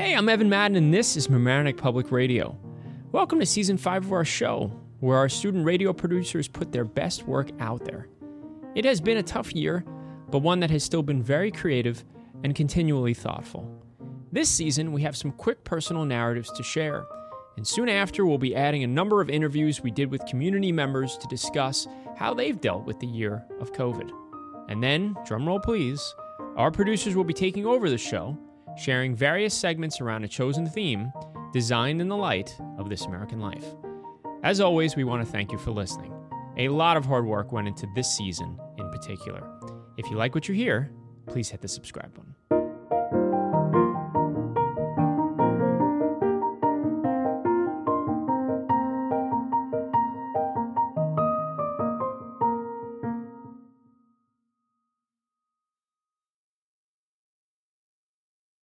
I'm Evan Madden, and this is Mamaroneck Public Radio. Welcome to season five of our show, where our student radio producers put their best work out there. It has been a tough year, but one that has still been very creative and continually thoughtful. This season, we have some quick personal narratives to share, and soon after, we'll be adding a number of interviews we did with community members to discuss how they've dealt with the year of COVID. And then, drumroll please, our producers will be taking over the show, sharing various segments around a chosen theme designed in the light of this American life. As always, we want to thank you for listening. A lot of hard work went into this season in particular. If you like what you hear, please hit the subscribe button.